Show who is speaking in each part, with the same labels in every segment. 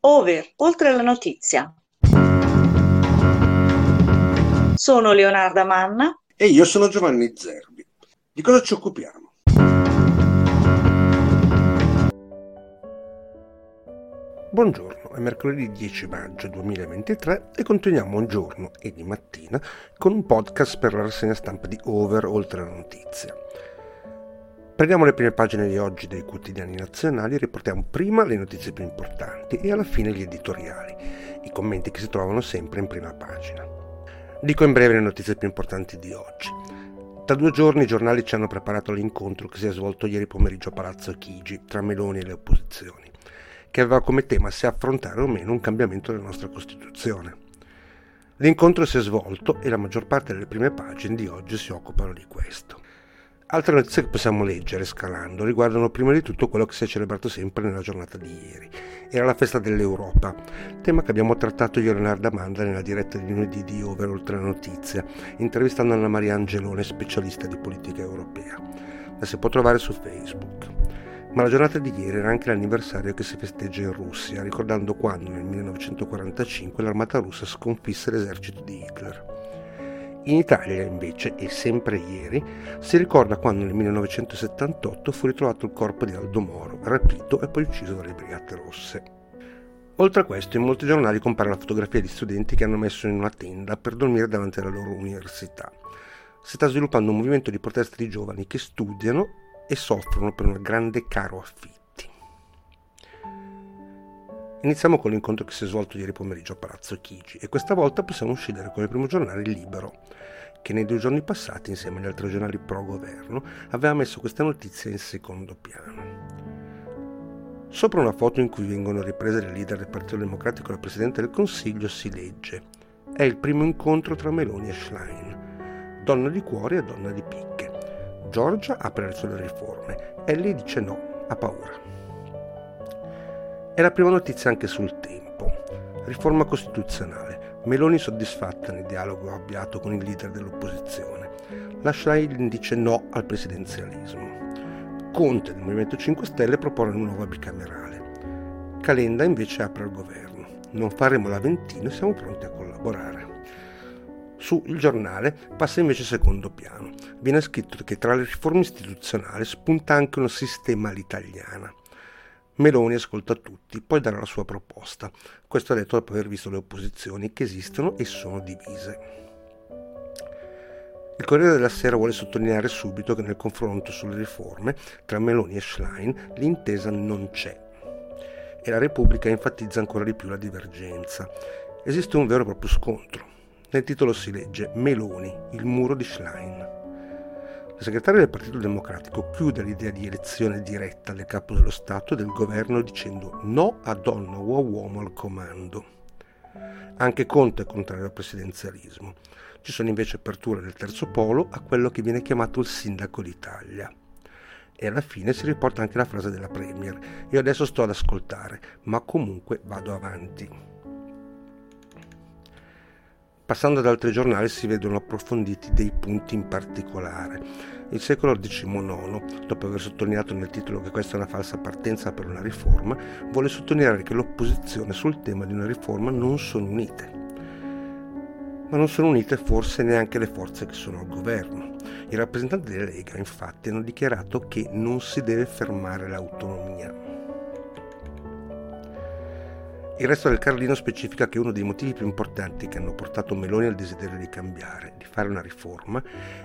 Speaker 1: Over, oltre alla notizia. Sono Leonarda Manna.
Speaker 2: E io sono Giovanni Zerbi. Di cosa ci occupiamo? Buongiorno, è mercoledì 10 maggio 2023 e continuiamo un giorno e di mattina con un podcast per la rassegna stampa di Over, oltre alla notizia. Prendiamo le prime pagine di oggi dei quotidiani nazionali e riportiamo prima le notizie più importanti e alla fine gli editoriali, i commenti che si trovano sempre in prima pagina. Dico in breve le notizie più importanti di oggi. Da due giorni i giornali ci hanno preparato l'incontro che si è svolto ieri pomeriggio a Palazzo Chigi tra Meloni e le opposizioni, che aveva come tema se affrontare o meno un cambiamento della nostra Costituzione. L'incontro si è svolto e la maggior parte delle prime pagine di oggi si occupano di questo. Altre notizie che possiamo leggere scalando riguardano prima di tutto quello che si è celebrato sempre nella giornata di ieri. Era la festa dell'Europa, tema che abbiamo trattato io e Leonardo Amanda nella diretta di lunedì di Over Oltre la Notizia, intervistando Anna Maria Angelone, specialista di politica europea. La si può trovare su Facebook. Ma la giornata di ieri era anche l'anniversario che si festeggia in Russia, ricordando quando nel 1945 l'armata russa sconfisse l'esercito di Hitler. In Italia invece, e sempre ieri, si ricorda quando nel 1978 fu ritrovato il corpo di Aldo Moro, rapito e poi ucciso dalle Brigate Rosse. Oltre a questo, in molti giornali compare la fotografia di studenti che hanno messo in una tenda per dormire davanti alla loro università. Si sta sviluppando un movimento di protesta di giovani che studiano e soffrono per un grande caro affitto. Iniziamo con l'incontro che si è svolto ieri pomeriggio a Palazzo Chigi e questa volta possiamo scegliere come primo giornale Libero, che nei due giorni passati, insieme agli altri giornali pro-governo, aveva messo questa notizia in secondo piano. Sopra una foto in cui vengono riprese le leader del Partito Democratico e il Presidente del Consiglio si legge È il primo incontro tra Meloni e Schlein. Donna di cuore e donna di picche. Giorgia apre le sue riforme, Ellie dice no, ha paura. È la prima notizia anche sul tempo. Riforma costituzionale. Meloni soddisfatta nel dialogo avviato con il leader dell'opposizione. La Schlein dice no al presidenzialismo. Conte del Movimento 5 Stelle propone una nuova bicamerale. Calenda invece apre al governo. Non faremo l'Aventino e siamo pronti a collaborare. Su Il Giornale passa invece secondo piano. Viene scritto che tra le riforme istituzionali spunta anche un sistema all'italiana. Meloni ascolta tutti, poi darà la sua proposta. Questo ha detto dopo aver visto le opposizioni che esistono e sono divise. Il Corriere della Sera vuole sottolineare subito che nel confronto sulle riforme tra Meloni e Schlein l'intesa non c'è. E la Repubblica enfatizza ancora di più la divergenza. Esiste un vero e proprio scontro. Nel titolo si legge Meloni, il muro di Schlein. Il segretario del Partito Democratico chiude l'idea di elezione diretta del capo dello Stato e del governo dicendo no a donna o a uomo al comando. Anche Conte è contrario al presidenzialismo. Ci sono invece aperture del terzo polo a quello che viene chiamato il sindaco d'Italia. E alla fine si riporta anche la frase della Premier. Io adesso sto ad ascoltare, ma comunque vado avanti. Passando ad altri giornali si vedono approfonditi dei punti in particolare. Il secolo XIX, dopo aver sottolineato nel titolo che questa è una falsa partenza per una riforma, vuole sottolineare che l'opposizione sul tema di una riforma non sono unite. Ma non sono unite forse neanche le forze che sono al governo. I rappresentanti della Lega infatti hanno dichiarato che non si deve fermare l'autonomia il resto del Carlino specifica che uno dei motivi più importanti che hanno portato Meloni al desiderio di cambiare, di fare una riforma,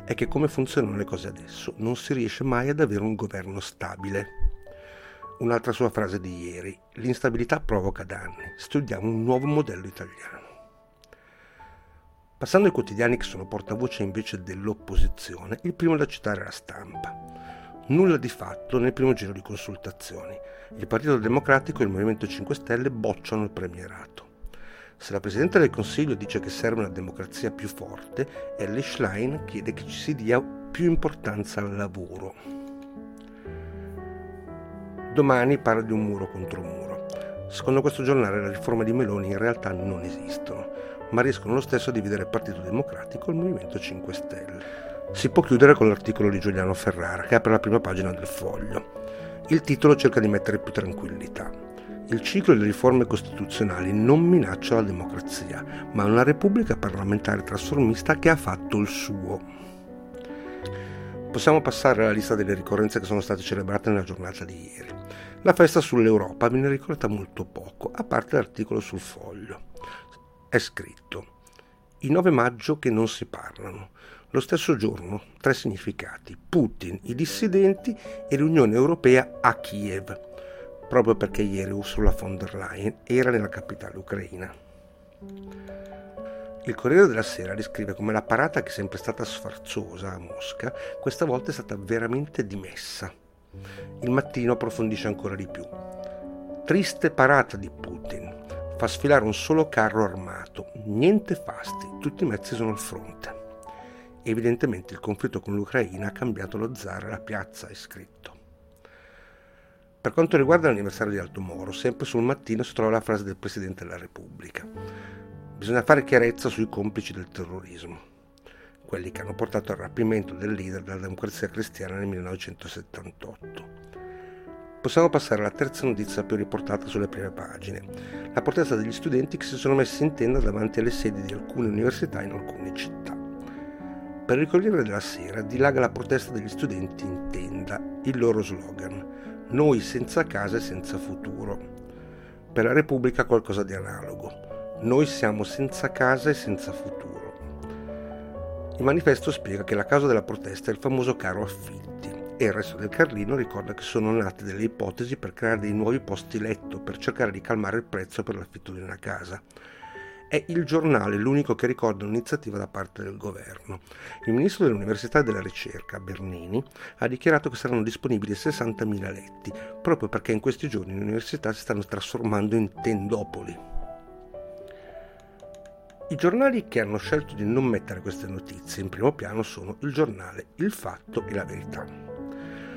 Speaker 2: è che come funzionano le cose adesso non si riesce mai ad avere un governo stabile. Un'altra sua frase di ieri, l'instabilità provoca danni, studiamo un nuovo modello italiano. Passando ai quotidiani che sono portavoce invece dell'opposizione, il primo da citare è la stampa. Nulla di fatto nel primo giro di consultazioni. Il Partito Democratico e il Movimento 5 Stelle bocciano il premierato. Se la Presidente del Consiglio dice che serve una democrazia più forte, Ellie Schlein chiede che ci si dia più importanza al lavoro. Domani parla di un muro contro un muro. Secondo questo giornale le riforme di Meloni in realtà non esistono, ma riescono lo stesso a dividere il Partito Democratico e il Movimento 5 Stelle. Si può chiudere con l'articolo di Giuliano Ferrara che apre la prima pagina del foglio. Il titolo cerca di mettere più tranquillità. Il ciclo delle riforme costituzionali non minaccia la democrazia, ma una repubblica parlamentare trasformista che ha fatto il suo. Possiamo passare alla lista delle ricorrenze che sono state celebrate nella giornata di ieri. La festa sull'Europa viene ricordata molto poco, a parte l'articolo sul foglio. È scritto i 9 maggio che non si parlano. Lo stesso giorno, tre significati. Putin, i dissidenti e l'Unione Europea a Kiev, proprio perché ieri Ursula von der Leyen era nella capitale ucraina. Il Corriere della Sera descrive come la parata che è sempre stata sfarzosa a Mosca, questa volta è stata veramente dimessa. Il mattino approfondisce ancora di più. Triste parata di Putin, fa sfilare un solo carro armato, niente fasti, tutti i mezzi sono al fronte. Evidentemente il conflitto con l'Ucraina ha cambiato lo zar alla piazza, è scritto. Per quanto riguarda l'anniversario di Alto Moro, sempre sul mattino si trova la frase del Presidente della Repubblica. Bisogna fare chiarezza sui complici del terrorismo, quelli che hanno portato al rapimento del leader della democrazia cristiana nel 1978. Possiamo passare alla terza notizia più riportata sulle prime pagine, la protesta degli studenti che si sono messi in tenda davanti alle sedi di alcune università in alcune città. Per il Corriere della Sera dilaga la protesta degli studenti in tenda, il loro slogan, noi senza casa e senza futuro. Per la Repubblica qualcosa di analogo, noi siamo senza casa e senza futuro. Il manifesto spiega che la causa della protesta è il famoso caro affitto e il resto del Carlino ricorda che sono nate delle ipotesi per creare dei nuovi posti letto per cercare di calmare il prezzo per l'affitto di una casa. È il giornale l'unico che ricorda un'iniziativa da parte del governo. Il ministro dell'Università e della Ricerca, Bernini, ha dichiarato che saranno disponibili 60.000 letti, proprio perché in questi giorni le università si stanno trasformando in tendopoli. I giornali che hanno scelto di non mettere queste notizie in primo piano sono il giornale Il Fatto e la Verità.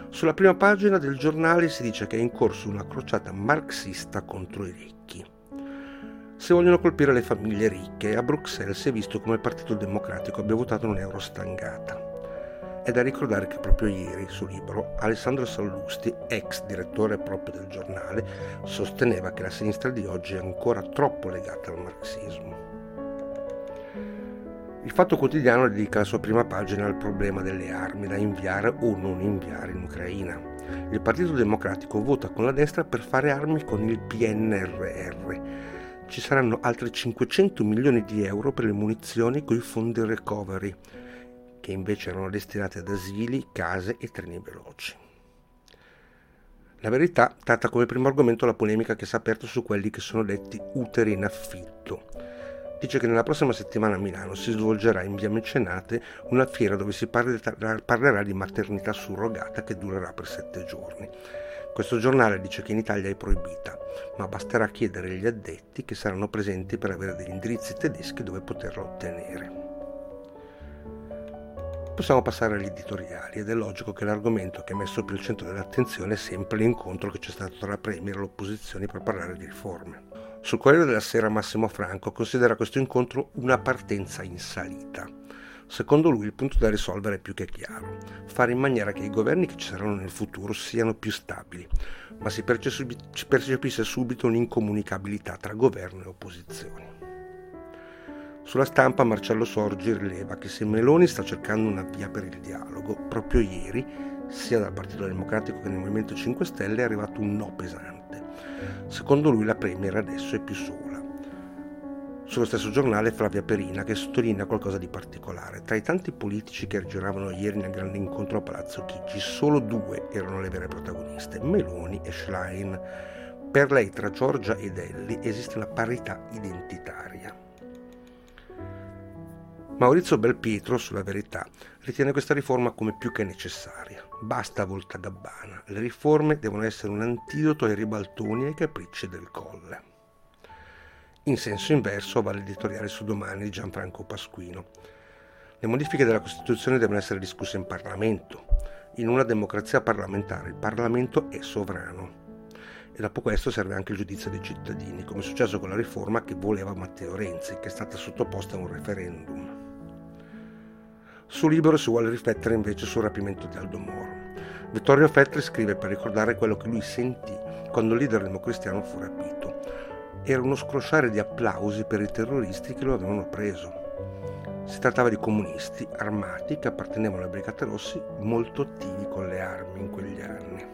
Speaker 2: Sulla prima pagina del giornale si dice che è in corso una crociata marxista contro i ricchi. Se vogliono colpire le famiglie ricche, a Bruxelles si è visto come il Partito Democratico abbia votato un'eurostangata. È da ricordare che proprio ieri, su libro, Alessandro Sallusti, ex direttore proprio del giornale, sosteneva che la sinistra di oggi è ancora troppo legata al marxismo. Il Fatto Quotidiano dedica la sua prima pagina al problema delle armi da inviare o non inviare in Ucraina. Il Partito Democratico vota con la destra per fare armi con il PNRR. Ci saranno altri 500 milioni di euro per le munizioni con i fondi recovery, che invece erano destinati ad asili, case e treni veloci. La verità tratta come primo argomento la polemica che si è aperta su quelli che sono detti uteri in affitto dice che nella prossima settimana a Milano si svolgerà in via Mecenate una fiera dove si parlerà di maternità surrogata che durerà per sette giorni. Questo giornale dice che in Italia è proibita, ma basterà chiedere agli addetti che saranno presenti per avere degli indirizzi tedeschi dove poterla ottenere. Possiamo passare agli editoriali ed è logico che l'argomento che ha messo più al centro dell'attenzione è sempre l'incontro che c'è stato tra la Premier e l'opposizione per parlare di riforme. Sul Corriere della Sera Massimo Franco considera questo incontro una partenza in salita. Secondo lui il punto da risolvere è più che chiaro, fare in maniera che i governi che ci saranno nel futuro siano più stabili, ma si percepisce subito un'incomunicabilità tra governo e opposizioni. Sulla stampa Marcello Sorgi rileva che se Meloni sta cercando una via per il dialogo, proprio ieri, sia dal Partito Democratico che nel Movimento 5 Stelle è arrivato un no pesante. Secondo lui la Premier adesso è più sola. Sullo stesso giornale Flavia Perina che sottolinea qualcosa di particolare. Tra i tanti politici che giravano ieri nel grande incontro a Palazzo Chigi, solo due erano le vere protagoniste, Meloni e Schlein. Per lei tra Giorgia ed Elli esiste una parità identitaria. Maurizio Belpietro, sulla verità, ritiene questa riforma come più che necessaria. Basta volta gabbana, le riforme devono essere un antidoto ai ribaltoni e ai capricci del colle. In senso inverso va l'editoriale su domani di Gianfranco Pasquino. Le modifiche della Costituzione devono essere discusse in Parlamento. In una democrazia parlamentare il Parlamento è sovrano. E dopo questo serve anche il giudizio dei cittadini, come è successo con la riforma che voleva Matteo Renzi, che è stata sottoposta a un referendum. Su Libero si vuole riflettere invece sul rapimento di Aldo Moro. Vittorio Feltri scrive per ricordare quello che lui sentì quando il leader democristiano fu rapito. Era uno scrosciare di applausi per i terroristi che lo avevano preso. Si trattava di comunisti armati che appartenevano alle Brigate Rossi molto attivi con le armi in quegli anni.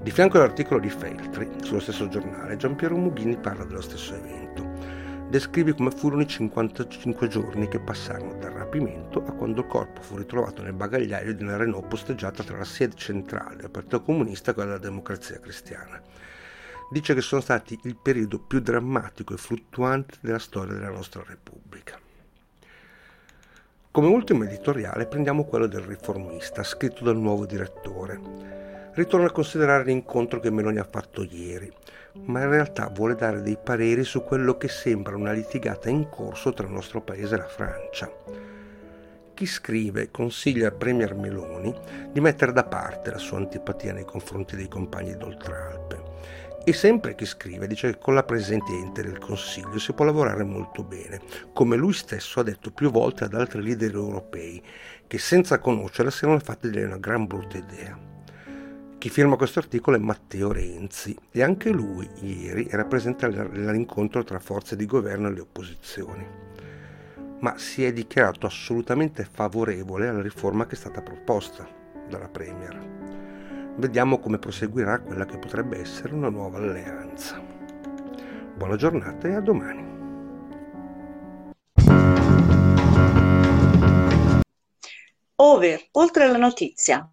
Speaker 2: Di fianco all'articolo di Feltri, sullo stesso giornale, Giampiero Mughini parla dello stesso evento. Descrive come furono i 55 giorni che passarono dal rapimento a quando il corpo fu ritrovato nel bagagliaio di una Renault posteggiata tra la sede centrale del Partito Comunista e quella della Democrazia Cristiana. Dice che sono stati il periodo più drammatico e fluttuante della storia della nostra Repubblica. Come ultimo editoriale prendiamo quello del riformista, scritto dal nuovo direttore. Ritorna a considerare l'incontro che Meloni ha fatto ieri, ma in realtà vuole dare dei pareri su quello che sembra una litigata in corso tra il nostro paese e la Francia. Chi scrive consiglia al Premier Meloni di mettere da parte la sua antipatia nei confronti dei compagni d'Oltralpe e sempre chi scrive dice che con la Presidente del Consiglio si può lavorare molto bene, come lui stesso ha detto più volte ad altri leader europei, che senza conoscerla si erano fatti delle una gran brutta idea. Chi firma questo articolo è Matteo Renzi e anche lui ieri era presente all'incontro tra forze di governo e le opposizioni, ma si è dichiarato assolutamente favorevole alla riforma che è stata proposta dalla Premier vediamo come proseguirà quella che potrebbe essere una nuova alleanza. Buona giornata e a domani.
Speaker 1: Over, oltre alla notizia.